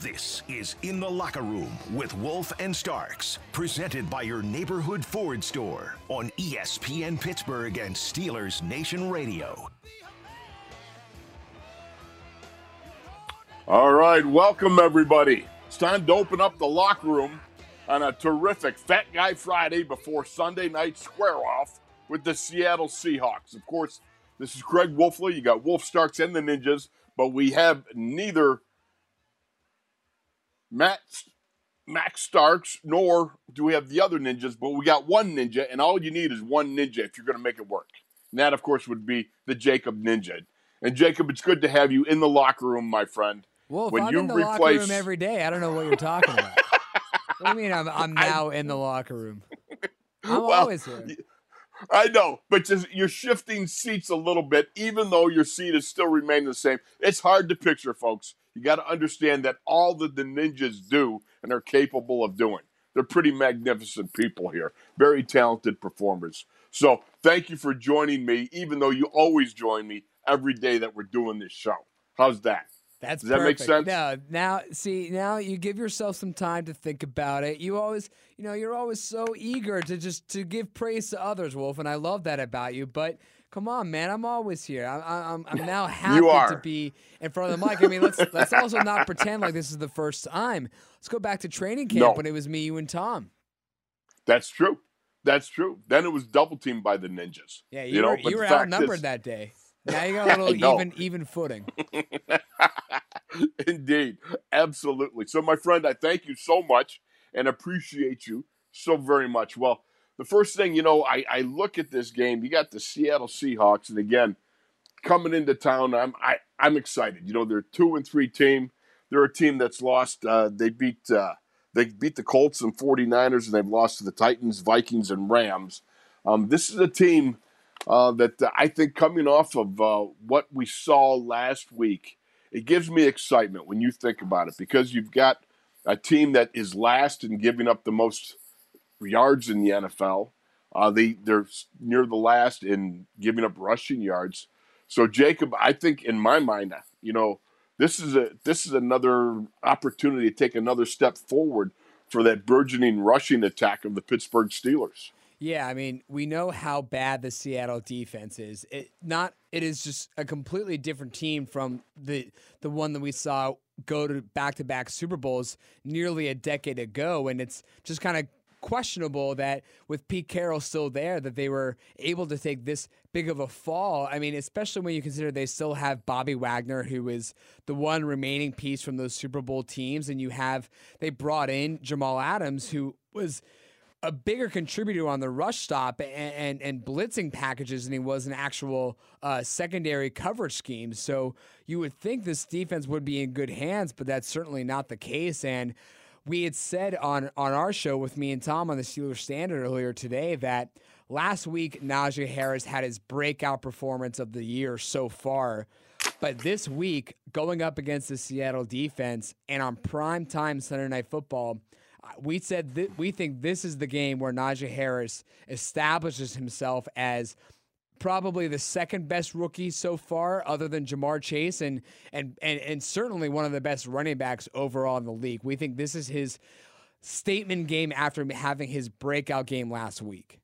This is In the Locker Room with Wolf and Starks, presented by your neighborhood Ford store on ESPN Pittsburgh and Steelers Nation Radio. All right, welcome everybody. It's time to open up the locker room on a terrific Fat Guy Friday before Sunday night square off with the Seattle Seahawks. Of course, this is Craig Wolfley. You got Wolf Starks and the Ninjas, but we have neither Matt Max Starks nor do we have the other ninjas, but we got one ninja, and all you need is one ninja if you're going to make it work. And that, of course, would be the Jacob Ninja. And Jacob, it's good to have you in the locker room, my friend. Well, when I'm you in the replace... locker room every day, I don't know what you're talking about. what do you mean I'm, I'm now I... in the locker room? I'm well, always here. I know, but just you're shifting seats a little bit, even though your seat is still remaining the same. It's hard to picture, folks. You got to understand that all that the ninjas do and are capable of doing. They're pretty magnificent people here, very talented performers. So thank you for joining me, even though you always join me every day that we're doing this show. How's that? That's Does that make sense? No, now see, now you give yourself some time to think about it. You always, you know, you're always so eager to just to give praise to others, Wolf, and I love that about you. But come on, man, I'm always here. I, I'm, I'm now happy to be in front of the mic. I mean, let's let's also not pretend like this is the first time. Let's go back to training camp no. when it was me, you, and Tom. That's true. That's true. Then it was double teamed by the ninjas. Yeah, you, you know, were, you were outnumbered is, that day. Now you got a little even even footing. Indeed, absolutely. So, my friend, I thank you so much and appreciate you so very much. Well, the first thing, you know, I, I look at this game. You got the Seattle Seahawks, and again, coming into town, I'm I, I'm excited. You know, they're two and three team. They're a team that's lost. Uh, they beat uh, they beat the Colts and 49ers, and they've lost to the Titans, Vikings, and Rams. Um, this is a team uh, that I think coming off of uh, what we saw last week, it gives me excitement when you think about it because you've got a team that is last in giving up the most yards in the NFL. Uh, they they're near the last in giving up rushing yards. So Jacob, I think in my mind, you know, this is a this is another opportunity to take another step forward for that burgeoning rushing attack of the Pittsburgh Steelers. Yeah, I mean, we know how bad the Seattle defense is. It not it is just a completely different team from the the one that we saw go to back-to-back Super Bowls nearly a decade ago and it's just kind of questionable that with Pete Carroll still there that they were able to take this big of a fall. I mean, especially when you consider they still have Bobby Wagner who is the one remaining piece from those Super Bowl teams and you have they brought in Jamal Adams who was a bigger contributor on the rush stop and, and, and blitzing packages than he was an actual uh, secondary coverage scheme. So you would think this defense would be in good hands, but that's certainly not the case. And we had said on on our show with me and Tom on the Steelers Standard earlier today that last week Najee Harris had his breakout performance of the year so far. But this week, going up against the Seattle defense and on prime time Sunday Night Football, we said th- we think this is the game where Najee Harris establishes himself as probably the second best rookie so far, other than Ja'Marr Chase, and and and and certainly one of the best running backs overall in the league. We think this is his statement game after having his breakout game last week.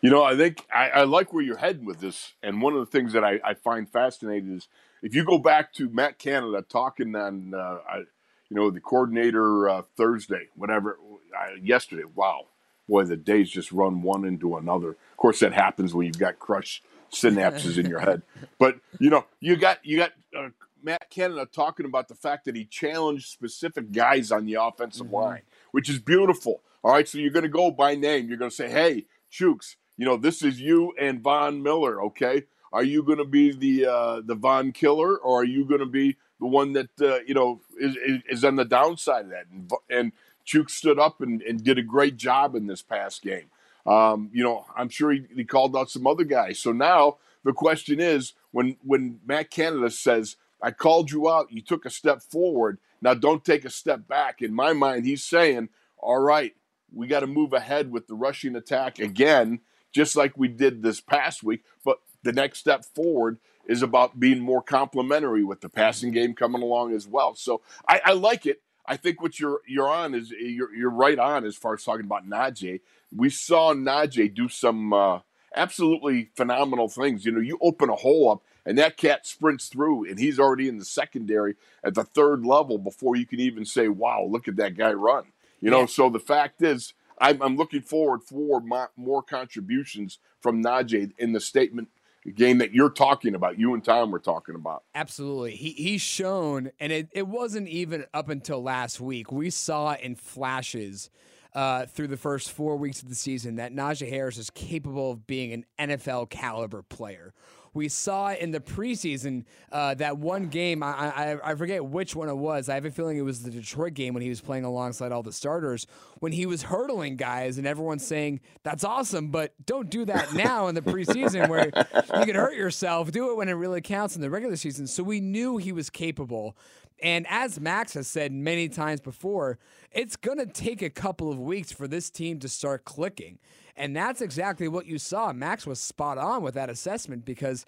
You know, I think I, I like where you're heading with this, and one of the things that I, I find fascinating is if you go back to Matt Canada talking on. Uh, I, you know, the coordinator uh, Thursday, whatever, uh, yesterday. Wow, boy, the days just run one into another. Of course, that happens when you've got crushed synapses in your head. But you know, you got you got uh, Matt Canada talking about the fact that he challenged specific guys on the offensive mm-hmm. line, which is beautiful. All right, so you're going to go by name. You're going to say, "Hey, Chuks, you know, this is you and Von Miller. Okay, are you going to be the uh, the Von Killer, or are you going to be the one that uh, you know is, is on the downside of that. And, and Chuks stood up and, and did a great job in this past game. Um, you know, I'm sure he, he called out some other guys. So now the question is, when when Matt Canada says, "I called you out, you took a step forward. Now don't take a step back." In my mind, he's saying, "All right, we got to move ahead with the rushing attack again, just like we did this past week. But the next step forward is about being more complementary with the passing game coming along as well. So I, I like it. I think what you're you're on is you're you're right on as far as talking about Najee. We saw Najee do some uh, absolutely phenomenal things. You know, you open a hole up and that cat sprints through, and he's already in the secondary at the third level before you can even say, "Wow, look at that guy run." You know, yeah. so the fact is, I'm, I'm looking forward for my, more contributions from Najee in the statement game that you're talking about. You and Tom were talking about. Absolutely, he he's shown, and it, it wasn't even up until last week. We saw in flashes uh, through the first four weeks of the season that Najee Harris is capable of being an NFL caliber player. We saw in the preseason uh, that one game, I, I, I forget which one it was. I have a feeling it was the Detroit game when he was playing alongside all the starters, when he was hurdling guys and everyone's saying, that's awesome, but don't do that now in the preseason where you can hurt yourself. Do it when it really counts in the regular season. So we knew he was capable. And as Max has said many times before, it's going to take a couple of weeks for this team to start clicking. And that's exactly what you saw. Max was spot on with that assessment because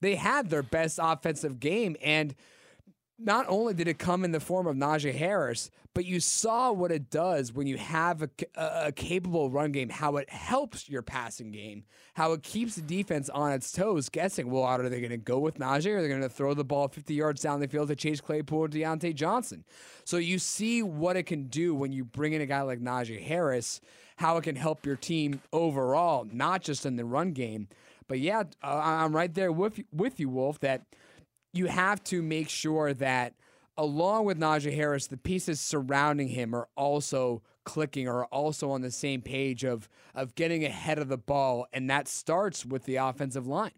they had their best offensive game. And not only did it come in the form of Najee Harris, but you saw what it does when you have a, a, capable run game, how it helps your passing game, how it keeps the defense on its toes, guessing, well, are they going to go with Najee or are they going to throw the ball 50 yards down the field to Chase Claypool or Diontae Johnson? So you see what it can do when you bring in a guy like Najee Harris, how it can help your team overall, not just in the run game. But yeah, uh, I'm right there with, with you, Wolf, that – you have to make sure that along with Najee Harris, the pieces surrounding him are also clicking or also on the same page of of getting ahead of the ball, and that starts with the offensive line.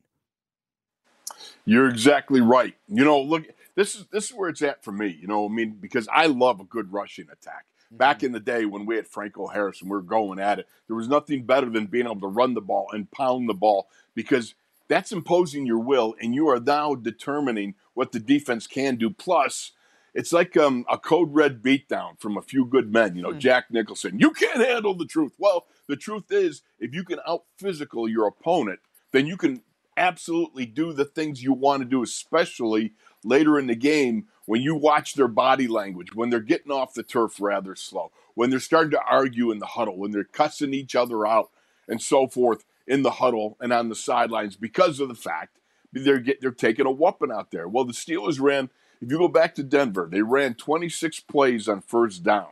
You're exactly right. You know, look, this is this is where it's at for me. You know, I mean, because I love a good rushing attack. Mm-hmm. Back in the day when we had Franco Harris and we were going at it, there was nothing better than being able to run the ball and pound the ball because that's imposing your will, and you are now determining what the defense can do. Plus, it's like um, a code red beatdown from a few good men. You know, mm. Jack Nicholson. You can't handle the truth. Well, the truth is, if you can out physical your opponent, then you can absolutely do the things you want to do, especially later in the game when you watch their body language, when they're getting off the turf rather slow, when they're starting to argue in the huddle, when they're cussing each other out, and so forth in the huddle and on the sidelines because of the fact they're get, they're taking a whooping out there. Well, the Steelers ran. If you go back to Denver, they ran 26 plays on first down.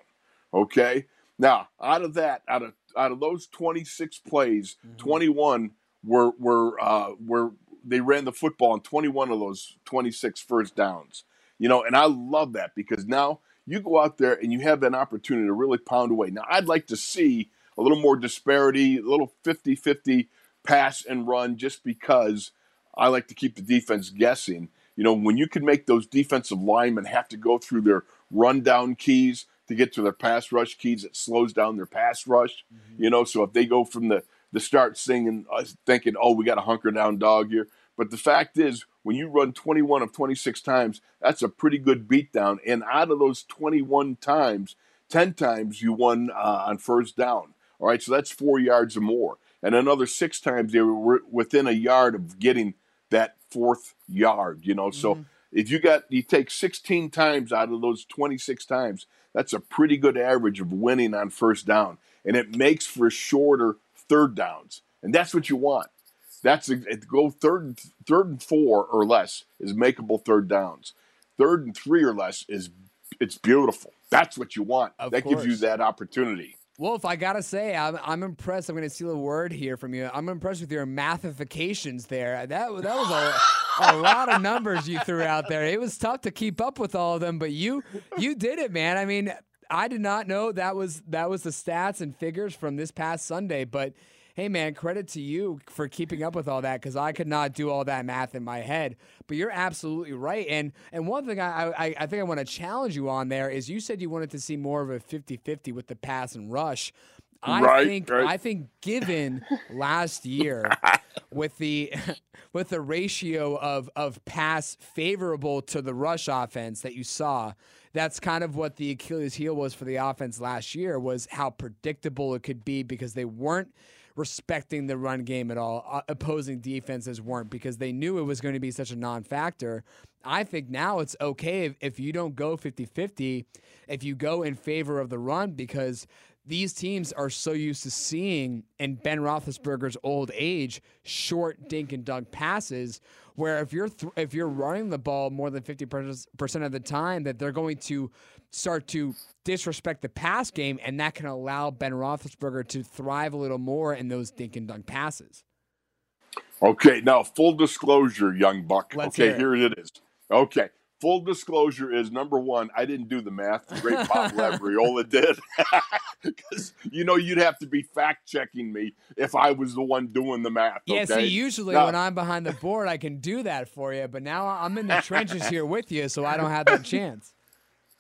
Okay, now out of that, out of out of those 26 plays, mm-hmm. 21 were were uh, were they ran the football on 21 of those 26 first downs. You know, and I love that because now you go out there and you have an opportunity to really pound away. Now, I'd like to see a little more disparity, a little 50 50 pass and run, just because I like to keep the defense guessing. You know, when you can make those defensive linemen have to go through their rundown keys to get to their pass rush keys, it slows down their pass rush. Mm-hmm. You know, so if they go from the, the start singing, uh, thinking, oh, we got a hunker down dog here. But the fact is, when you run 21 of 26 times, that's a pretty good beatdown. And out of those 21 times, 10 times you won uh, on first down. All right, so that's four yards or more. And another six times they were within a yard of getting that fourth yard, you know. Mm-hmm. So if you got you take 16 times out of those 26 times, that's a pretty good average of winning on first down. And it makes for a shorter third downs. And that's what you want. That's a, go third and third and four or less is makeable third downs. Third and three or less is it's beautiful. That's what you want. Of that course. gives you that opportunity. Wolf, I gotta say, I'm, I'm impressed. I'm gonna steal a word here from you. I'm impressed with your mathifications there. That that was a, a lot of numbers you threw out there. It was tough to keep up with all of them, but you you did it, man. I mean, I did not know that was that was the stats and figures from this past Sunday, but hey man, credit to you for keeping up with all that because I could not do all that math in my head. But you're absolutely right. And and one thing I I, I think I want to challenge you on there is you said you wanted to see more of a 50-50 with the pass and rush. I right, think right. I think given last year with the with the ratio of of pass favorable to the rush offense that you saw, that's kind of what the Achilles heel was for the offense last year was how predictable it could be because they weren't respecting the run game at all. Uh, opposing defenses weren't because they knew it was going to be such a non factor. I think now it's okay if, if you don't go 50 50, if you go in favor of the run because these teams are so used to seeing in Ben Roethlisberger's old age short dink and dunk passes, where if you're th- if you're running the ball more than fifty percent of the time, that they're going to start to disrespect the pass game, and that can allow Ben Roethlisberger to thrive a little more in those dink and dunk passes. Okay, now full disclosure, young buck. Let's okay, here it is. Okay, full disclosure is number one. I didn't do the math. The great Bob Labriola did, because you know you'd have to be fact checking me if I was the one doing the math. Yeah, okay? see, usually Now- when I'm behind the board, I can do that for you, but now I'm in the trenches here with you, so I don't have that chance.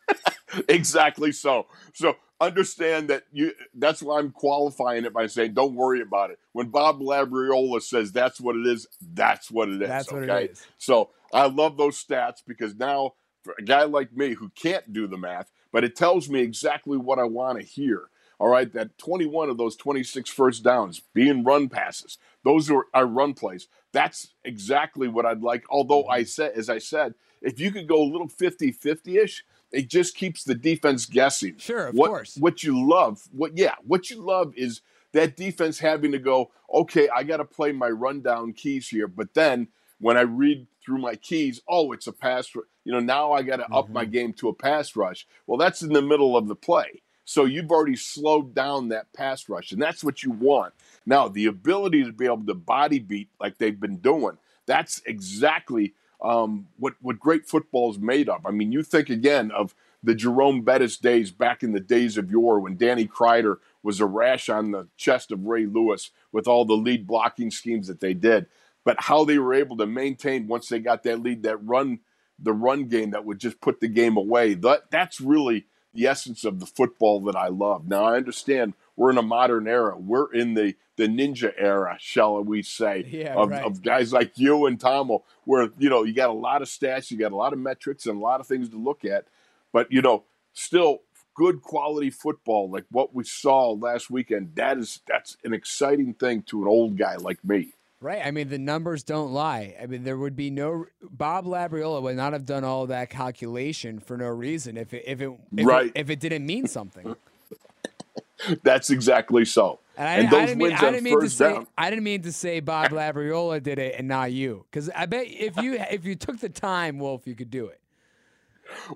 exactly so. So understand that you. That's why I'm qualifying it by saying, don't worry about it. When Bob Labriola says that's what it is, that's what it is. That's what it okay? So I love those stats because now for a guy like me who can't do the math, but it tells me exactly what I want to hear. All right, that 21 of those 26 first downs being run passes, those are, are run plays. That's exactly what I'd like. Although mm-hmm. I said, as I said, if you could go a little 50 50 ish, it just keeps the defense guessing. Sure, of what, course. What you love, what yeah, what you love is that defense having to go, okay, I got to play my rundown keys here, but then when I read through my keys, oh, it's a pass. You know, now I got to up my mm-hmm. game to a pass rush. Well, that's in the middle of the play. So you've already slowed down that pass rush, and that's what you want. Now, the ability to be able to body beat like they've been doing, that's exactly um, what, what great football is made of. I mean, you think again of the Jerome Bettis days back in the days of yore when Danny Kreider was a rash on the chest of Ray Lewis with all the lead blocking schemes that they did. But how they were able to maintain once they got that lead, that run, the run game that would just put the game away. That that's really the essence of the football that I love. Now I understand we're in a modern era. We're in the the ninja era, shall we say, Yeah, of, right. of guys like you and Tomo, where you know you got a lot of stats, you got a lot of metrics, and a lot of things to look at. But you know, still good quality football like what we saw last weekend. That is that's an exciting thing to an old guy like me. Right. I mean, the numbers don't lie. I mean, there would be no Bob Labriola would not have done all that calculation for no reason if it if it if, Right. it, if it didn't mean something. That's exactly so. And I, And I those didn't mean, wins I didn't mean to say down. I didn't mean to say Bob Labriola did it and not you, because I bet if you if you took the time, Wolf, you could do it.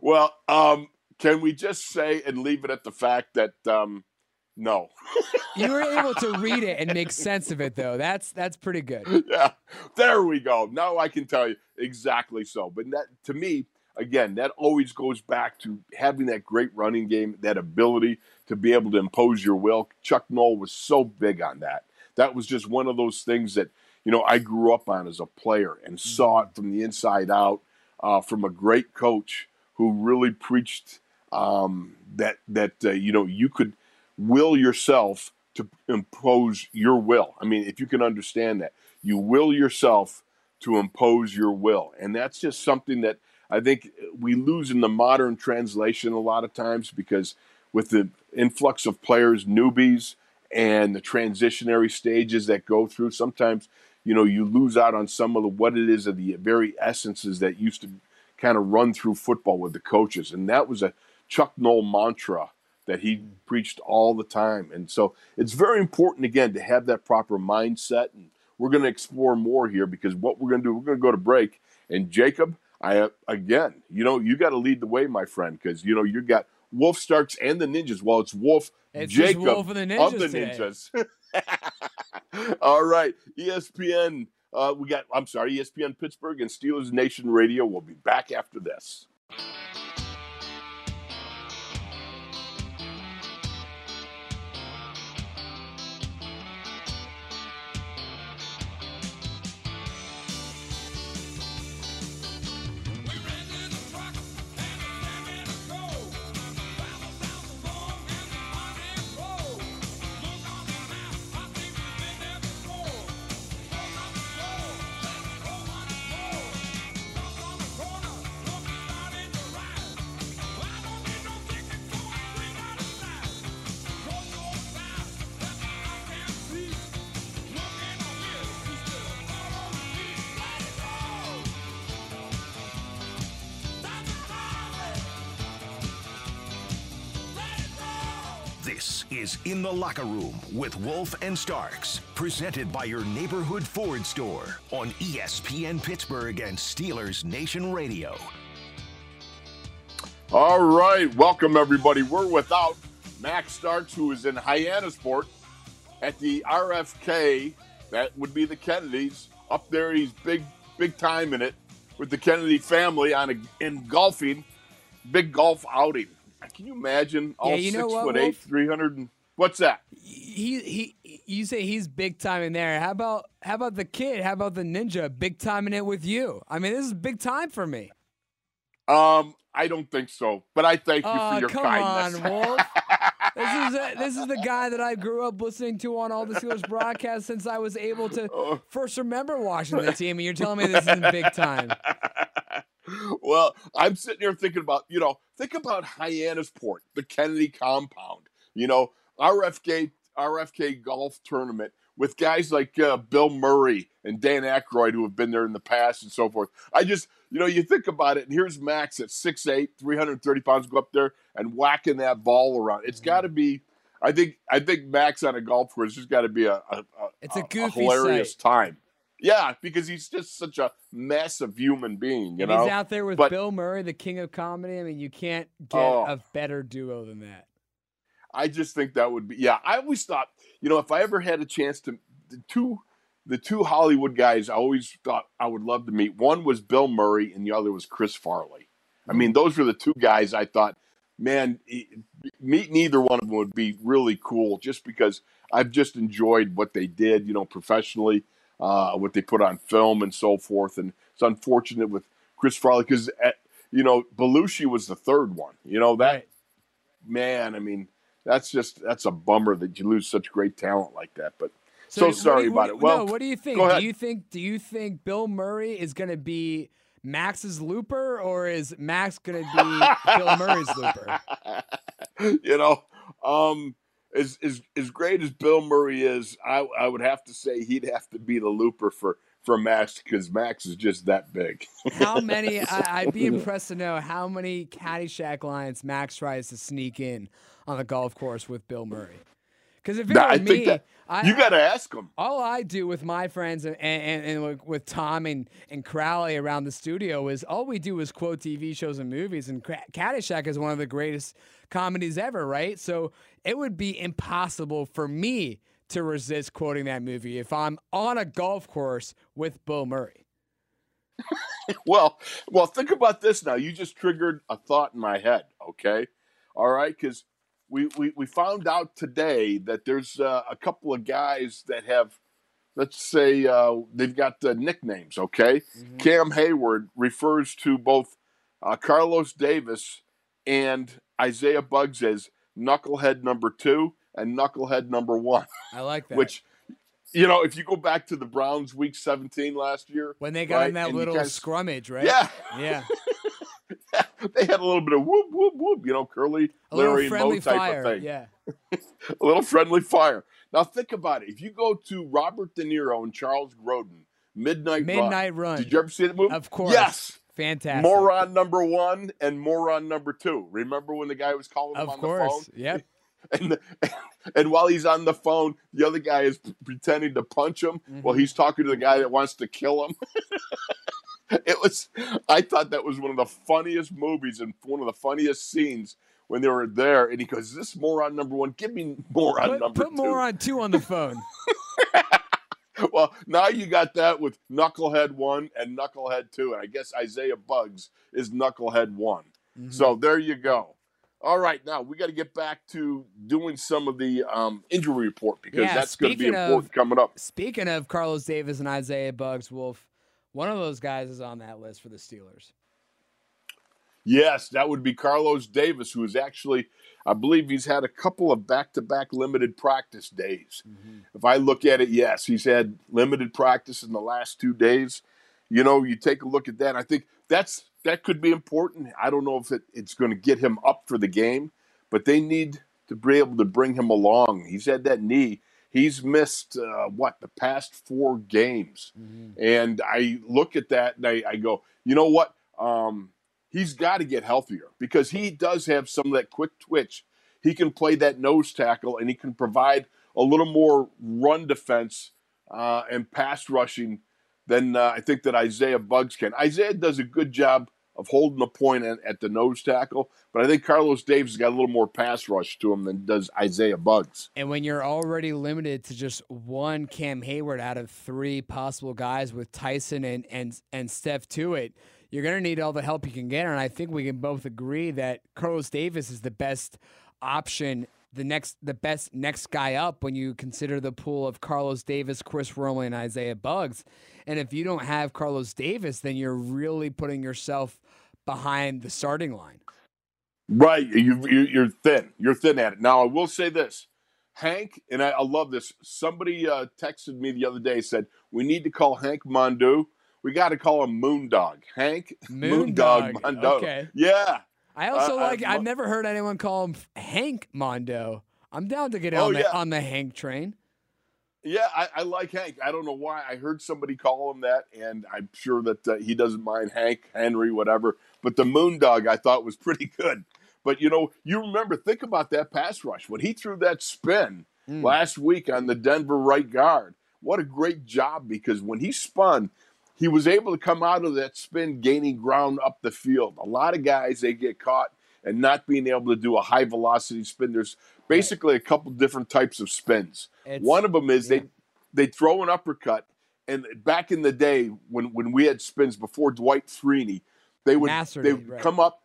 Well, um, can we just say and leave it at the fact that um, no, You were able to read it and make sense of it, though. That's that's pretty good. yeah, there we go. Now I can tell you exactly so. But that to me, again, that always goes back to having that great running game, that ability to be able to impose your will. Chuck Noll was so big on that. That was just one of those things that you know I grew up on as a player and saw it from the inside out uh, from a great coach who really preached um, that that uh, you know you could will yourself to impose your will. I mean, if you can understand that, you will yourself to impose your will, and that's just something that I think we lose in the modern translation a lot of times because with the influx of players, newbies, and the transitionary stages that go through, sometimes you know you lose out on some of the what it is of the very essences that used to kind of run through football with the coaches, and that was a Chuck Noll mantra that he preached all the time. And so it's very important again to have that proper mindset. And we're going to explore more here because what we're going to do, we're going to go to break. And Jacob, I again, you know, you got to lead the way, my friend, because you know you got Wolf Starks and the Ninjas. Well, it's Wolf It's Jacob Wolf and the of the today. Ninjas. all right, ESPN. Uh, we got. I'm sorry, ESPN Pittsburgh and Steelers Nation Radio. We'll be back after this. This is In the Locker Room with Wolf and Starks, presented by your neighborhood Ford store on ESPN Pittsburgh and Steelers Nation Radio. All right, welcome everybody. We're without Max Starks, who is in Hyannisport at the RFK. That would be the Kennedys. Up there, he's big, big time in it with the Kennedy family on a, in golfing, big golf outing. Can you imagine all Yeah, you six what, foot eight, three hundred and what's that? He he. You say he's big time in there. How about how about the kid? How about the ninja? Big time in it with you. I mean, this is big time for me. Um, I don't think so, but I thank you Oh, for your come kindness. on, Wolf. this is a, this is the guy that I grew up listening to on all the Steelers broadcasts since I was able to Oh. first remember watching the team, and you're telling me this isn't big time. well, I'm sitting here thinking about, you know, think about Hyannisport, the Kennedy compound, you know, RFK RFK golf tournament with guys like uh, Bill Murray and Dan Aykroyd who have been there in the past and so forth. I just, you know, you think about it, and here's Max at 6'8", 330 pounds, go up there and whacking that ball around. It's got to be. I think I think Max on a golf course has got to be a, a, a It's a a goofy hilarious sight. time. Yeah, because he's just such a massive human being, you and know. he's out there with But- Bill Murray, the king of comedy. I mean, you can't get Oh. a better duo than that. I just think that would be yeah. I always thought, you know, if I ever had a chance to the two the two Hollywood guys I always thought I would love to meet. One was Bill Murray and the other was Chris Farley. I mean, those were the two guys I thought, man, meeting either one of them would be really cool just because I've just enjoyed what they did, you know, professionally, uh, what they put on film and so forth. And it's unfortunate with Chris Farley because, you know, Belushi was the third one. You know, that Right. man, I mean, that's just that's a bummer that you lose such great talent like that. But so, do- sorry what about do- it. Well, no, what do you think? Do you think do you think Bill Murray is going to be Max's looper, or is Max going to be Bill Murray's looper? you know, um, as as as great as Bill Murray is, I I would have to say he'd have to be the looper for for Max because Max is just that big. How many? I, I'd be impressed to know how many Caddyshack lines Max tries to sneak in on the golf course with Bill Murray. Because if it were I me, that you got to ask him. all I do with my friends and, and, and with- Tom and, and Crowley around the studio is all we do is quote TV shows and movies. And Caddyshack is one of the greatest comedies ever, right? So it would be impossible for me to resist quoting that movie if I'm on a golf course with Bill Murray. Well, well, think about this now. You just triggered a thought in my head. Okay, all right, because we, we we found out today that there's uh, a couple of guys that have, let's say, uh, they've got uh, nicknames. Okay, Cam Hayward refers to both uh, Carlos Davis and Isaiah Buggs as knucklehead number two and knucklehead number one, I like that. which. You know, if you go back to the Browns' Week 17 last year, when they got right, in that little guys- scrummage, right? yeah, Yeah. they had a little bit of whoop whoop whoop, you know, curly A Larry and Moe type fire. of thing. Yeah. A little friendly fire. Now think about it. If you go to Robert De Niro and Charles Grodin, Midnight, Midnight Run. Run. Did you ever see the movie? Of course. Yes. Fantastic. Moron number one and moron number two. Remember when the guy was calling him Of on course. the phone? Yep. And and while he's on the phone, the other guy is pretending to punch him while Mm-hmm. he's talking to the guy that wants to kill him. it was I thought that was one of the funniest movies and one of the funniest scenes when they were there and he goes, Is this moron number one? Give me moron Put, number put two. more on two on the phone. Well, now you got that with Knucklehead one and Knucklehead two, and I guess Isaiah Buggs is Knucklehead one. Mm-hmm. So there you go. All right, now we got to get back to doing some of the um, injury report because Yeah, that's going to be speaking of- important coming up. Speaking of Carlos Davis and Isaiah Buggs Wolf, one of those guys is on that list for the Steelers. Yes, that would be Carlos Davis, who is actually, I believe he's had a couple of back to back limited practice days. Mm-hmm. If I look at it, yes, he's had limited practice in the last two days. You know, you take a look at that. I think that's that could be important. I don't know if it, it's going to get him up for the game, but they need to be able to bring him along. He's had that knee. He's missed uh, what the past four games, and I look at that and I, I go, you know what? Um, he's got to get healthier because he does have some of that quick twitch. he can play that nose tackle and he can provide a little more run defense uh, and pass rushing than uh, I think that Isaiah Buggs can. Isaiah does a good job of holding the point at, at, the nose tackle, but I think Carlos Davis has got a little more pass rush to him than does Isaiah Buggs. And when you're already limited to just one Cam Hayward out of three possible guys with Tyson and and and Steph Tuitt, you're going to need all the help you can get. And I think we can both agree that Carlos Davis is the best option the next the best next guy up when you consider the pool of Carlos Davis, Chris Wormley, and Isaiah Buggs. And if you don't have Carlos Davis, then you're really putting yourself behind the starting line. Right, you, you're thin. You're thin at it. Now I will say this, Hank, and I, I love this. Somebody uh, texted me the other day said we need to call Hank Mondeaux. We got to call him Moondog. Hank Moondog, Moondog Mondeaux. Okay. Yeah, I also uh, like. I, have never heard anyone call him Hank Mondeaux. I'm down to get oh, on the yeah. on the Hank train. Yeah, I, I, like Hank. I don't know why. I heard somebody call him that, and I'm sure that uh, he doesn't mind Hank, Henry, whatever. But the Moondog I thought was pretty good. But you know, you remember, think about that pass rush when he threw that spin mm. last week on the Denver right guard. What a great job! Because when he spun, he was able to come out of that spin gaining ground up the field. A lot of guys they get caught and not being able to do a high velocity spin. There's basically a couple different types of spins. It's, One of them is yeah. they they throw an uppercut, and back in the day when when we had spins before Dwight Freeney, they would they would right. come up.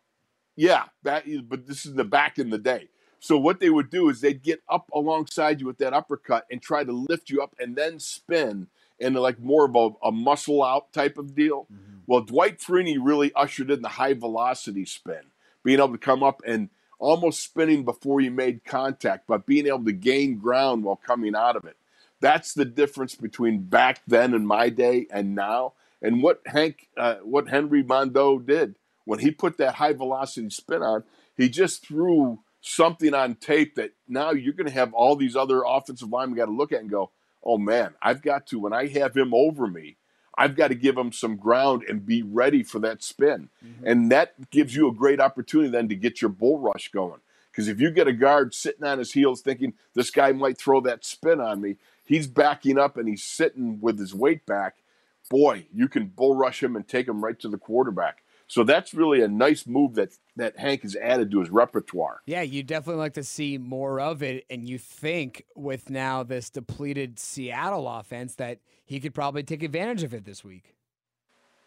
Yeah, that is, but this is the back in the day. So what they would do is they'd get up alongside you with that uppercut and try to lift you up and then spin and like more of a, a muscle out type of deal. Mm-hmm. Well, Dwight Freeney really ushered in the high velocity spin, being able to come up and almost spinning before you made contact, but being able to gain ground while coming out of it. That's the difference between back then in my day and now. And what Hank, uh, what Henry Mondeaux did when he put that high velocity spin on, he just threw something on tape that now you're going to have all these other offensive linemen got to look at and go, oh man, I've got to, when I have him over me, I've got to give him some ground and be ready for that spin. Mm-hmm. And that gives you a great opportunity then to get your bull rush going. Because if you get a guard sitting on his heels thinking this guy might throw that spin on me, he's backing up and he's sitting with his weight back. Boy, you can bull rush him and take him right to the quarterback. So that's really a nice move that that Hank has added to his repertoire. Yeah, you definitely like to see more of it, and you think with now this depleted Seattle offense that he could probably take advantage of it this week.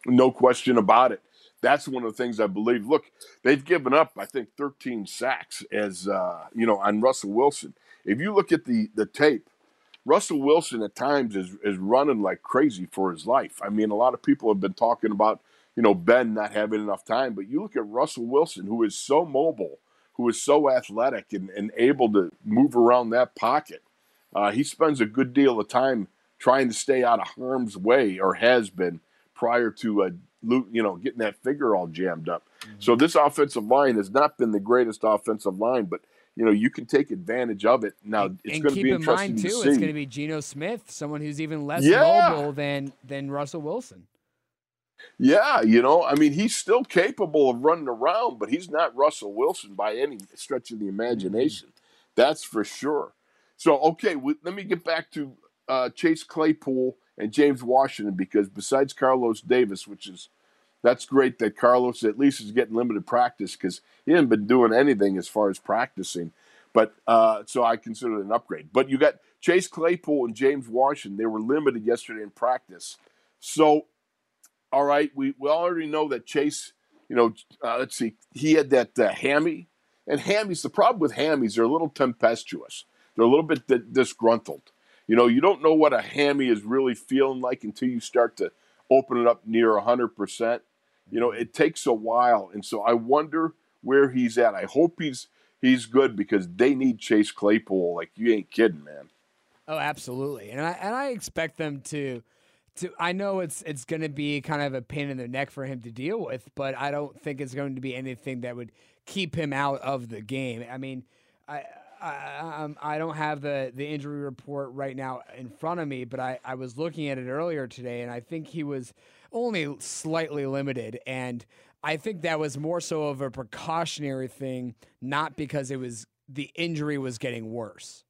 No question about it. That's one of the things I believe. Look, they've given up, I think, 13 sacks as uh, you know on Russell Wilson. If you look at the the tape, Russell Wilson at times is is running like crazy for his life. I mean, a lot of people have been talking about you know, Ben not having enough time. But you look at Russell Wilson, who is so mobile, who is so athletic and, and able to move around that pocket. Uh, he spends a good deal of time trying to stay out of harm's way, or has been prior to uh, you know getting that figure all jammed up. Mm-hmm. So this offensive line has not been the greatest offensive line, but you know you can take advantage of it. Now and, it's going to be in interesting mind too. To it's going to be Geno Smith, someone who's even less yeah. mobile than than Russell Wilson. Yeah, you know, I mean, he's still capable of running around, but he's not Russell Wilson by any stretch of the imagination. That's for sure. So, okay, let me get back to uh, Chase Claypool and James Washington because besides Carlos Davis, which is that's great that Carlos at least is getting limited practice because he hasn't been doing anything as far as practicing. But uh, so I consider it an upgrade. But you got Chase Claypool and James Washington; they were limited yesterday in practice. So all right, we, we already know that Chase, you know, uh, let's see, he had that uh, hammy. And hammies, the problem with hammies, they're a little tempestuous. They're a little bit d- disgruntled. You know, you don't know what a hammy is really feeling like until you start to open it up near 100%. You know, mm-hmm. it takes a while. And so I wonder where he's at. I hope he's he's good because they need Chase Claypool. Like, you ain't kidding, man. Oh, absolutely. And I, and I expect them to – to I know it's it's going to be kind of a pain in the neck for him to deal with, but I don't think it's going to be anything that would keep him out of the game. I mean, I I, um, I don't have the, the injury report right now in front of me, but I, I was looking at it earlier today, and I think he was only slightly limited. And I think that was more so of a precautionary thing, not because it was the injury was getting worse.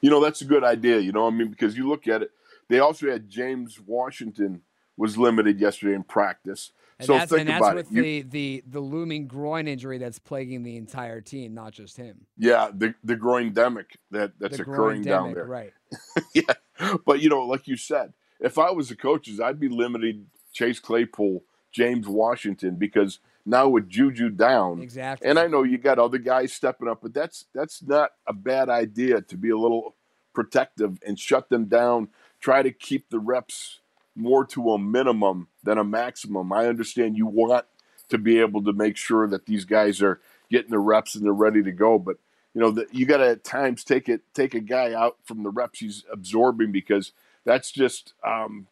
You know, that's a good idea. You know, I mean, because you look at it, they also had James Washington was limited yesterday in practice. And so that's, think and that's about with it. The, the the looming groin injury that's plaguing the entire team, not just him. yeah, the the groin demic that that's the occurring down there. right? yeah, but you know, like you said, if I was the coaches, I'd be limiting Chase Claypool, James Washington, because now with Juju down, Exactly. and I know you got other guys stepping up, but that's that's not a bad idea to be a little protective and shut them down. Try to keep the reps more to a minimum than a maximum. I understand you want to be able to make sure that these guys are getting the reps and they're ready to go, but you know that you got to at times take it take a guy out from the reps he's absorbing because that's just um,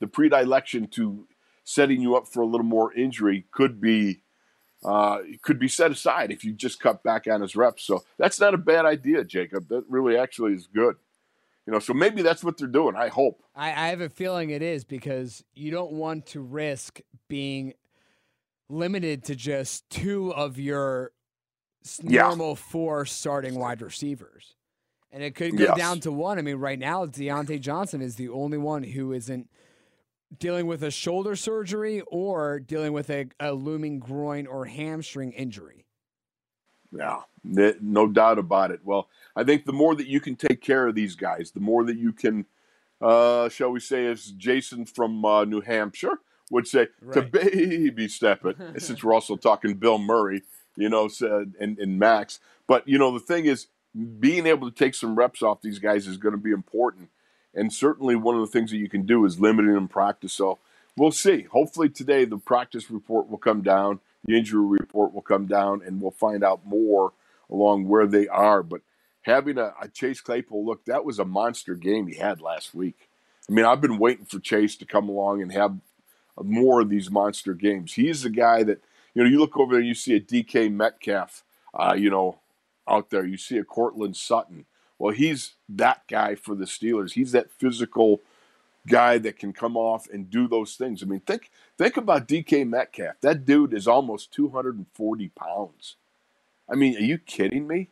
the predilection to setting you up for a little more injury could be uh, could be set aside if you just cut back on his reps. So that's not a bad idea, Jacob. That really actually is good. You know, so maybe that's what they're doing. I hope. I, I have a feeling it is because you don't want to risk being limited to just two of your s- Yeah. normal four starting wide receivers. And it could go Yes. down to one. I mean, right now, Diontae Johnson is the only one who isn't dealing with a shoulder surgery or dealing with a, a looming groin or hamstring injury. Yeah, no doubt about it. Well, I think the more that you can take care of these guys, the more that you can, uh, shall we say, as Jason from uh, New Hampshire would say, to baby step it. since we're also talking Bill Murray, you know, said and, and Max. But you know, the thing is, being able to take some reps off these guys is going to be important. And certainly, one of the things that you can do is limiting them practice. So we'll see. Hopefully, today the practice report will come down, the injury report will come down, and we'll find out more along where they are. But having a, a Chase Claypool look, that was a monster game he had last week. I mean, I've been waiting for Chase to come along and have more of these monster games. He's the guy that you know. You look over there, you see a DK Metcalf, uh, you know, out there. You see a Courtland Sutton. Well, he's that guy for the Steelers. He's that physical guy that can come off and do those things. I mean, think think about DK Metcalf. That dude is almost 240 pounds. I mean, are you kidding me?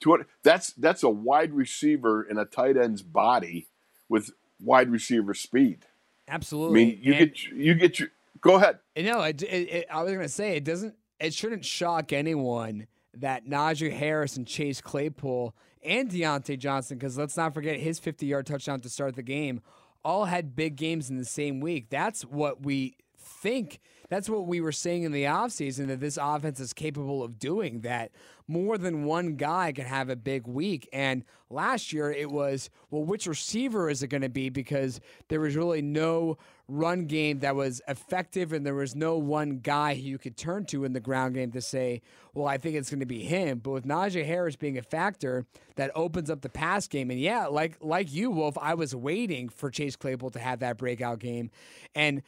200, that's that's a wide receiver in a tight end's body with wide receiver speed. Absolutely. I mean, you And- get you get your go ahead. No, it, it, it, I was gonna say it doesn't. It shouldn't shock anyone that Najee Harris and Chase Claypool and Diontae Johnson, because let's not forget his 50-yard touchdown to start the game, all had big games in the same week. That's what we think. That's what we were saying in the offseason that this offense is capable of doing. That more than one guy can have a big week. And last year it was, well, which receiver is it going to be? Because there was really no run game that was effective, and there was no one guy who you could turn to in the ground game to say, well, I think it's going to be him. But with Najee Harris being a factor, that opens up the pass game. And yeah, like like you, Wolf, I was waiting for Chase Claypool to have that breakout game, and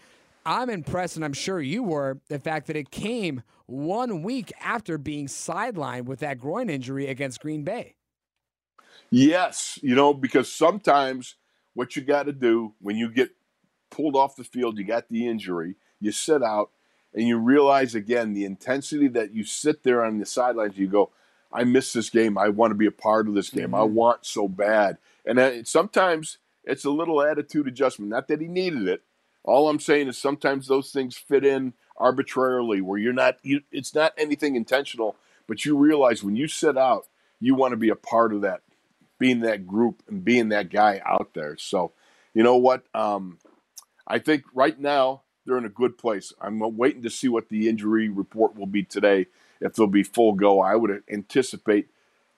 I'm impressed, and I'm sure you were, the fact that it came one week after being sidelined with that groin injury against Green Bay. Yes, you know, because sometimes what you got to do when you get pulled off the field, you got the injury, you sit out, and you realize again the intensity that you sit there on the sidelines. You go, I miss this game. I want to be a part of this game. I Mhm. want so bad. And uh, sometimes it's a little attitude adjustment. Not that he needed it. All I'm saying is sometimes those things fit in arbitrarily, where you're not. You, it's not anything intentional, but you realize when you sit out, you want to be a part of that being that group and being that guy out there. So, you know what? Um, I think right now they're in a good place. I'm waiting to see what the injury report will be today. If they'll be full go, I would anticipate.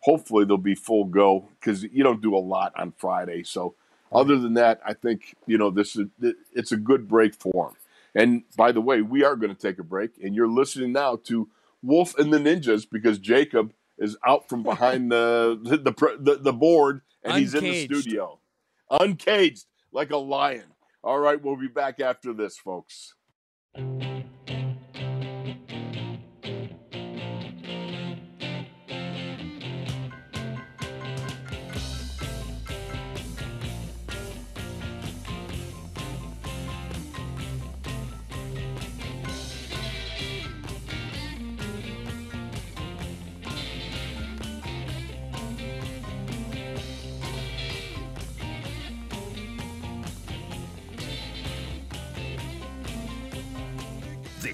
Hopefully they'll be full go because you don't do a lot on Friday. So, other than that, I think you know this is it's a good break for him. And by the way, we are going to take a break, and you're listening now to Wolf and the Ninjas because Jacob is out from behind the the the, the, the board and he's in the studio, uncaged like a lion. All right, we'll be back after this, folks.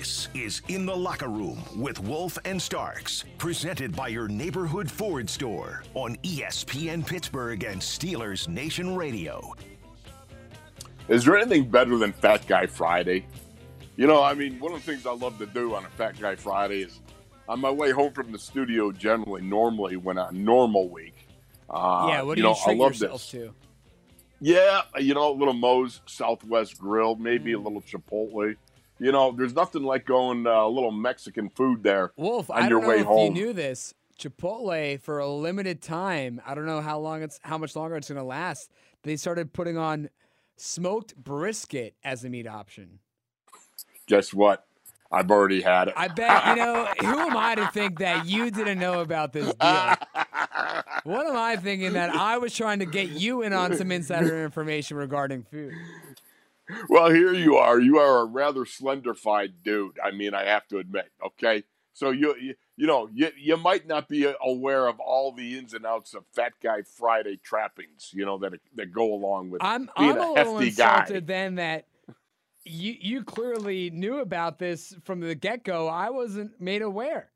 This is In the Locker Room with Wolf and Starks, presented by your neighborhood Ford store on ESPN Pittsburgh and Steelers Nation Radio. Is there anything better than Fat Guy Friday? You know, I mean, one of the things I love to do on a Fat Guy Friday is on my way home from the studio, generally, normally, when a normal week. Uh, yeah, what do you, you, know, treat I love yourself this. to? Yeah, you know, a little Moe's Southwest Grill, maybe Mm. a little Chipotle. You know, there's nothing like going uh, a little Mexican food there. Wolf, on I your don't know way if home. you knew this. Chipotle for a limited time. I don't know how long it's how much longer it's going to last. They started putting on smoked brisket as a meat option. Guess what? I've already had it. I bet you know who am I to think that you didn't know about this deal? What am I thinking that I was trying to get you in on some insider information regarding food? Well, here you are. You are a rather slenderfied dude. I mean, I have to admit. Okay, so you you, you know you you might not be aware of all the ins and outs of Fat Guy Friday trappings. You know that that go along with I'm being I'm a a little hefty guy. insulted then that you you clearly knew about this from the get go. I wasn't made aware.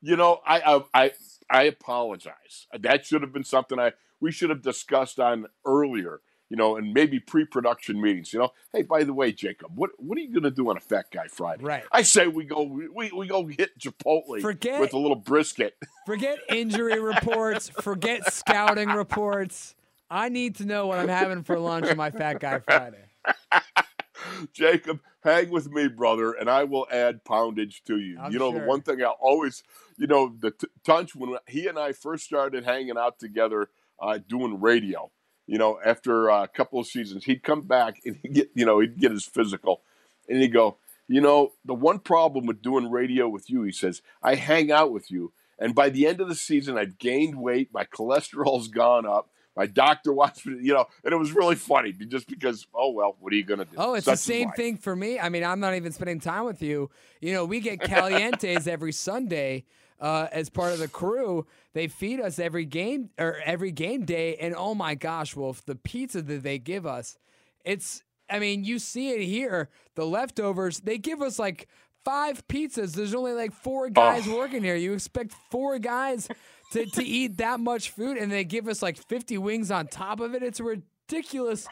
You know, I, I I I apologize. That should have been something I we should have discussed on earlier. You know, and maybe pre-production meetings. You know, hey, by the way, Jacob, what what are you going to do on a Fat Guy Friday? Right. I say we go we, we go hit Chipotle Forget- with a little brisket. Forget injury reports. Forget scouting reports. I need to know what I'm having for lunch on my Fat Guy Friday. Jacob, hang with me, brother, and I will add poundage to you. I'm you know, sure. the one thing I always, you know, the t- Tunch, when he and I first started hanging out together uh, doing radio, you know, after a couple of seasons, he'd come back and he'd get, you know, he'd get his physical and he'd go, you know, the one problem with doing radio with you, he says, I hang out with you. And by the end of the season, I've gained weight. My cholesterol's gone up. My doctor watched me, you know, and it was really funny just because, oh, well, what are you going to do? Oh, it's Such the same thing for me. I mean, I'm not even spending time with you. You know, we get calientes every Sunday uh, as part of the crew. They feed us every game or every game day, and oh my gosh, Wolf, the pizza that they give us, it's. I mean, you see it here. The leftovers, they give us like five pizzas. There's only like four guys working here. You expect four guys to, to eat that much food, and they give us like 50 wings on top of it. It's a ridiculous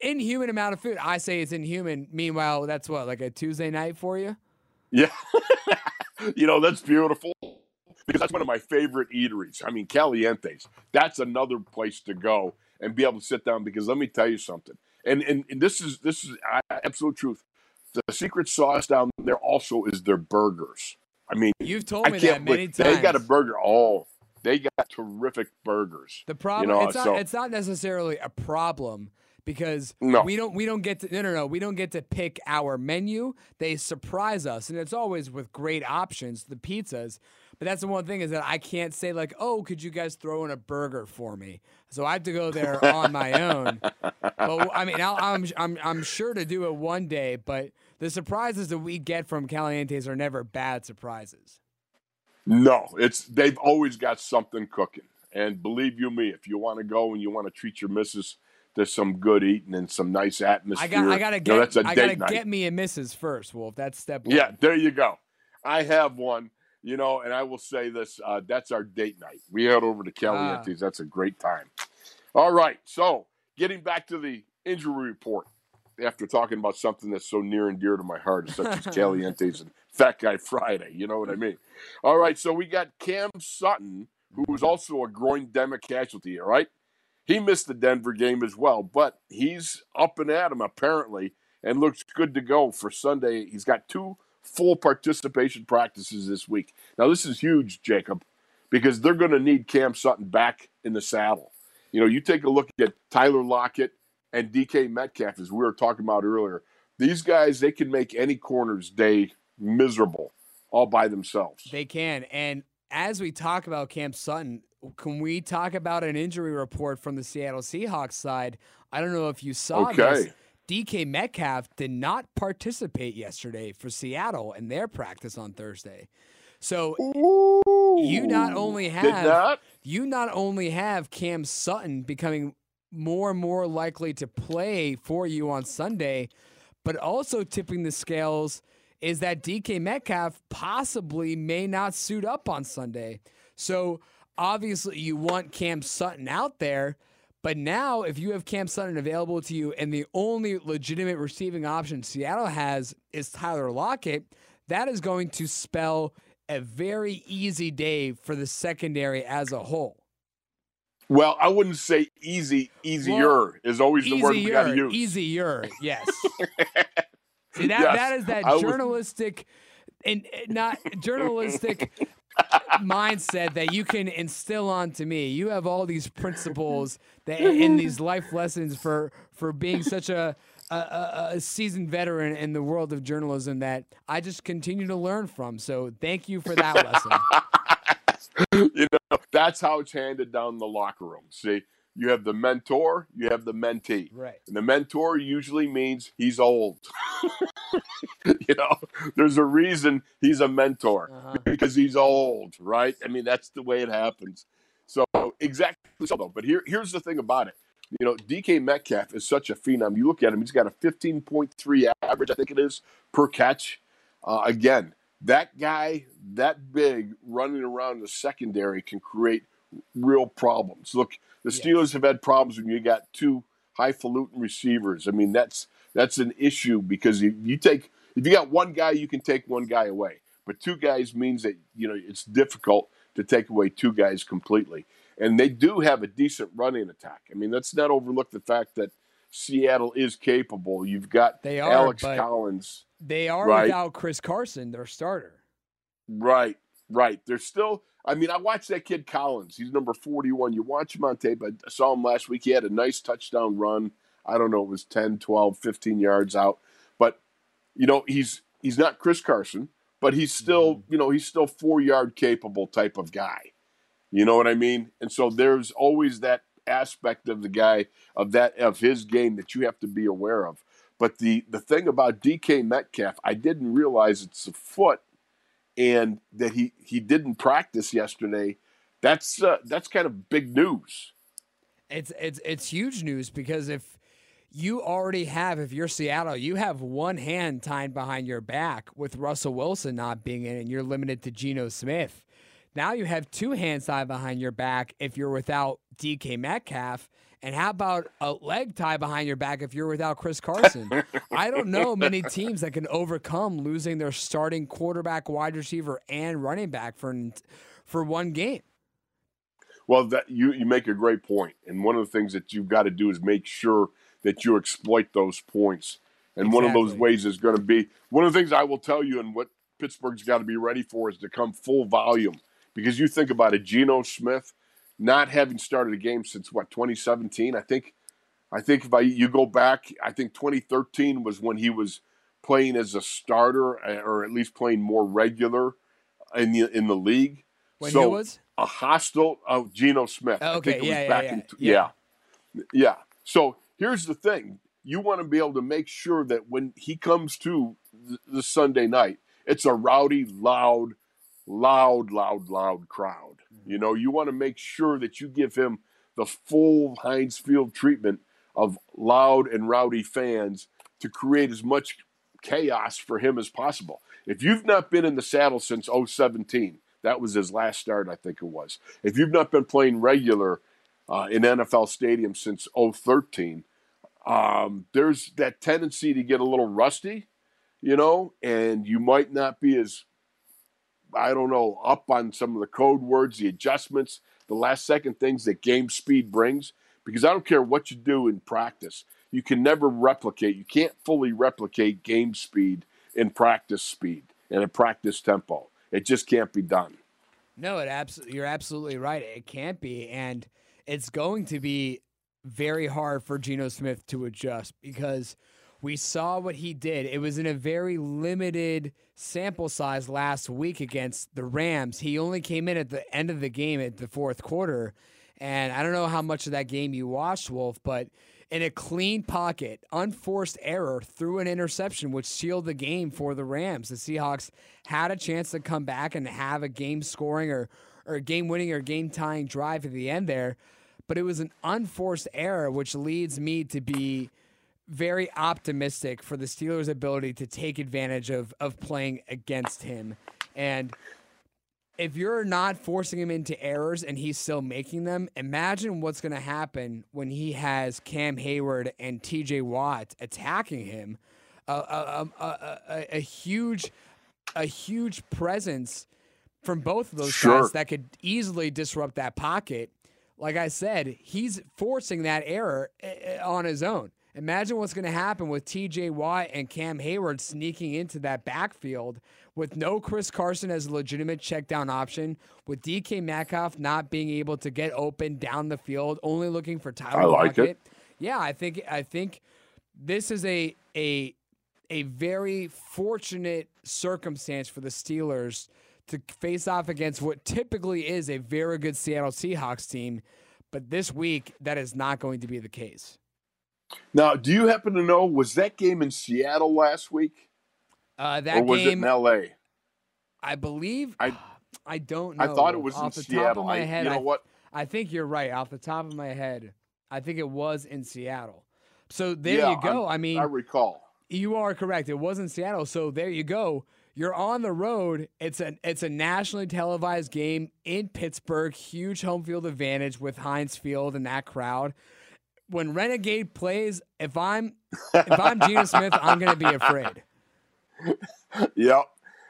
inhuman amount of food. I say it's inhuman. Meanwhile, that's what like a Tuesday night for you. Yeah. you know, that's beautiful because that's one of my favorite eateries. I mean, Calientes, that's another place to go and be able to sit down because let me tell you something. And and, and this is this is absolute truth. The secret sauce down there also is their burgers. I mean, You've told I me that many times. they got a burger. Oh, they got terrific burgers. The problem you know, it's not so- it's not necessarily a problem because No. we don't we don't get to no no no we don't get to pick our menu. They surprise us and it's always with great options, the pizzas. But that's the one thing is that I can't say like, "Oh, could you guys throw in a burger for me?" So I have to go there on my own. But I mean, I'll, I'm I'm I'm sure to do it one day, but the surprises that we get from Calientes are never bad surprises. No, it's they've always got something cooking. And believe you me, if you want to go and you want to treat your missus to some good eating and some nice atmosphere, I got I gotta you know, get that's a I gotta night. get me a missus first, Wolf. That's step one. Yeah, there you go. I have one, you know, and I will say this: uh, that's our date night. We head over to Ah. Calientes. That's a great time. All right, so getting back to the injury report. After talking about something that's so near and dear to my heart, such as Calientes and Fat Guy Friday, you know what I mean? All right, so we got Cam Sutton, who was also a groin demic casualty. All right, he missed the Denver game as well, but he's up and at him apparently, and looks good to go for Sunday. He's got two full participation practices this week. Now this is huge, Jacob, because they're going to need Cam Sutton back in the saddle. You know, you take a look at Tyler Lockett and DK Metcalf, as we were talking about earlier. These guys, they can make any corner's day miserable all by themselves. They can. And as we talk about Cam Sutton, can we talk about an injury report from the Seattle Seahawks side? I don't know if you saw this. DK Metcalf did not participate yesterday for Seattle in their practice on Thursday. So you not only have not? you not only have Cam Sutton becoming more and more likely to play for you on Sunday, but also tipping the scales is that DK Metcalf possibly may not suit up on Sunday. So obviously you want Cam Sutton out there. But now, if you have Cam Sutton available to you and the only legitimate receiving option Seattle has is Tyler Lockett, that is going to spell a very easy day for the secondary as a whole. Well, I wouldn't say easy. Easier well, is always the word we got to use. Easier, yes. See that yes, that is that journalistic and not journalistic mindset that you can instill onto me. You have all these principles that in these life lessons for for being such a a, a, seasoned veteran in the world of journalism that I just continue to learn from. So thank you for that lesson. you know, that's how it's handed down in the locker room. See, you have the mentor, you have the mentee. Right. And the mentor usually means he's old. you know, there's a reason he's a mentor uh-huh. because he's old, right? I mean, that's the way it happens. So exactly so though. But here here's the thing about it. You know, DK Metcalf is such a phenom. You look at him; he's got a 15.3 average, I think it is, per catch. Uh, again, that guy, that big, running around the secondary can create real problems. Look, the Steelers yes. have had problems when you got two highfalutin receivers. I mean, that's that's an issue because you, you take if you got one guy, you can take one guy away, but two guys means that you know it's difficult to take away two guys completely and they do have a decent running attack. I mean, let's not overlook the fact that Seattle is capable. You've got they are, Alex Collins. They are right? without Chris Carson, their starter. Right, right. They're still. I mean, I watched that kid Collins. He's number 41. You watch him on tape. I saw him last week. He had a nice touchdown run. I don't know, it was 10, 12, 15 yards out. But, you know, he's he's not Chris Carson, but he's still, mm-hmm. you know, he's still four yard capable type of guy. You know what I mean? And so there's always that aspect of the guy of that of his game that you have to be aware of. But the the thing about DK Metcalf, I didn't realize it's a foot, and that he he didn't practice yesterday. That's uh, that's kind of big news. It's it's it's huge news because if you already have, if you're Seattle, you have one hand tied behind your back with Russell Wilson not being in, and you're limited to Geno Smith. Now you have two hands tied behind your back if you're without DK Metcalf. And how about a leg tie behind your back if you're without Chris Carson? I don't know many teams that can overcome losing their starting quarterback, wide receiver, and running back for for one game. Well, that you you make a great point, and one of the things that you've got to do is make sure that you exploit those points. And exactly. one of those ways is going to be one of the things I will tell you, and what Pittsburgh's got to be ready for is to come full volume because you think about it, Geno Smith not having started a game since what 2017. I think, I think if I you go back, I think 2013 was when he was playing as a starter or at least playing more regular in the in the league. When so, he was a hostile of Geno Smith. Oh, okay, yeah, yeah, yeah, in, yeah, yeah, yeah. So here's the thing: you want to be able to make sure that when he comes to the Sunday night, it's a rowdy, loud, loud, loud, loud crowd. Mm-hmm. You know, you want to make sure that you give him the full Heinz Field treatment of loud and rowdy fans to create as much chaos for him as possible. If you've not been in the saddle since 017, that was his last start, I think it was. If you've not been playing regular uh, in NFL stadiums since 013, um, there's that tendency to get a little rusty, you know, and you might not be as I don't know, up on some of the code words, the adjustments, the last second things that game speed brings. Because I don't care what you do in practice, you can never replicate, you can't fully replicate game speed in practice speed and in practice tempo. It just can't be done. No, it absolutely you're absolutely right. It can't be. And it's going to be very hard for Geno Smith to adjust because – we saw what he did. It was in a very limited sample size last week against the Rams. He only came in at the end of the game at the fourth quarter. And I don't know how much of that game you watched, Wolf, but in a clean pocket, unforced error threw an interception, which sealed the game for the Rams. The Seahawks had a chance to come back and have a game scoring or, or game winning or game tying drive at the end there. But it was an unforced error, which leads me to be very optimistic for the Steelers' ability to take advantage of of playing against him. And if you're not forcing him into errors and he's still making them, imagine what's going to happen when he has Cam Hayward and TJ Watt attacking him. Uh, a, a, a, a, huge, a huge presence from both of those Sure. guys that could easily disrupt that pocket. Like I said, he's forcing that error eh, eh, on his own. Imagine what's going to happen with TJ Watt and Cam Hayward sneaking into that backfield with no Chris Carson as a legitimate check down option, with DK Metcalf not being able to get open down the field, only looking for Tyler I like Lockett. it. Yeah, I think I think this is a a a very fortunate circumstance for the Steelers to face off against what typically is a very good Seattle Seahawks team, but this week that is not going to be the case. Now, do you happen to know was that game in Seattle last week, Uh, that or was game, it in L.A.? I believe. I- I don't know. I thought it was in off the top Seattle. of my I- head. you know I, what? I think you're right. Off the top of my head, I think it was in Seattle. So there Yeah, you go. I mean, I recall. You are correct. It was in Seattle. So there you go. You're on the road. It's a it's a nationally televised game in Pittsburgh. Huge home field advantage with Heinz Field and that crowd. When Renegade plays, if I'm if I'm Geno Smith, I'm gonna be afraid. Yep.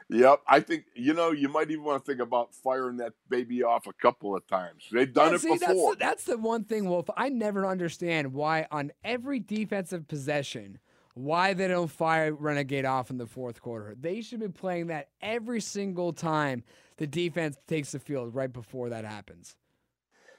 Yep. I think, you know, you might even want to think about firing that baby off a couple of times. They've done Yeah, it see, that's before. the, that's the one thing, Wolf. I never understand why on every defensive possession, why they don't fire Renegade off in the fourth quarter. They should be playing that every single time the defense takes the field right before that happens.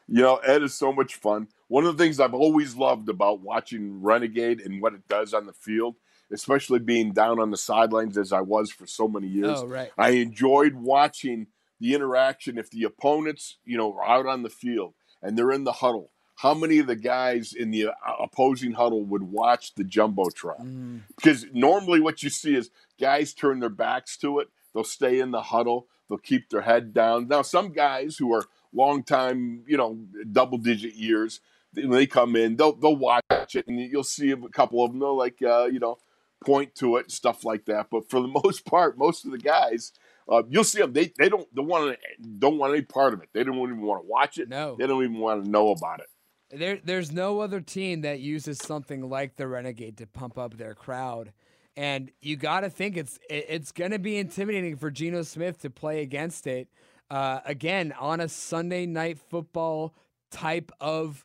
You know, Ed is so much fun. One of the things I've always loved about watching Renegade and what it does on the field, especially being down on the sidelines as I was for so many years, Oh, right. I enjoyed watching the interaction. If the opponents, you know, are out on the field and they're in the huddle, how many of the guys in the uh, opposing huddle would watch the jumbotron? Mm, Because normally what you see is guys turn their backs to it. They'll stay in the huddle. They'll keep their head down. Now, some guys who are long time, you know, double digit years, when they come in, they'll they'll watch it, and you'll see a couple of them. They'll like, uh, you know, point to it, stuff like that. But for the most part, most of the guys, uh, you'll see them. They they don't don't want don't want any part of it. They don't even want to watch it. No. They don't even want to know about it. There, there's no other team that uses something like the Renegade to pump up their crowd, and you got to think it's it's going to be intimidating for Geno Smith to play against it uh, again on a Sunday night football type of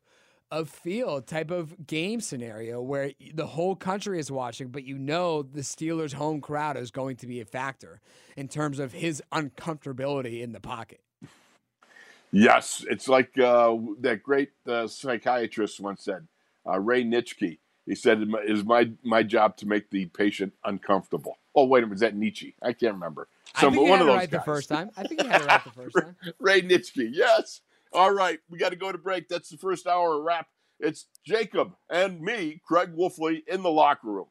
of field, type of game scenario where the whole country is watching, but you know the Steelers' home crowd is going to be a factor in terms of his uncomfortability in the pocket. Yes, it's like uh, that great uh, psychiatrist once said, uh, Ray Nitschke. He said, "It is my my job to make the patient uncomfortable." Oh, wait a minute, is that Nietzsche? I can't remember. I think one of those right the first time. I think he had it right the first time. Ray Nitschke, yes. All right, we got to go to break. That's the first hour wrap. It's Jacob and me, Craig Wolfley, in the locker room.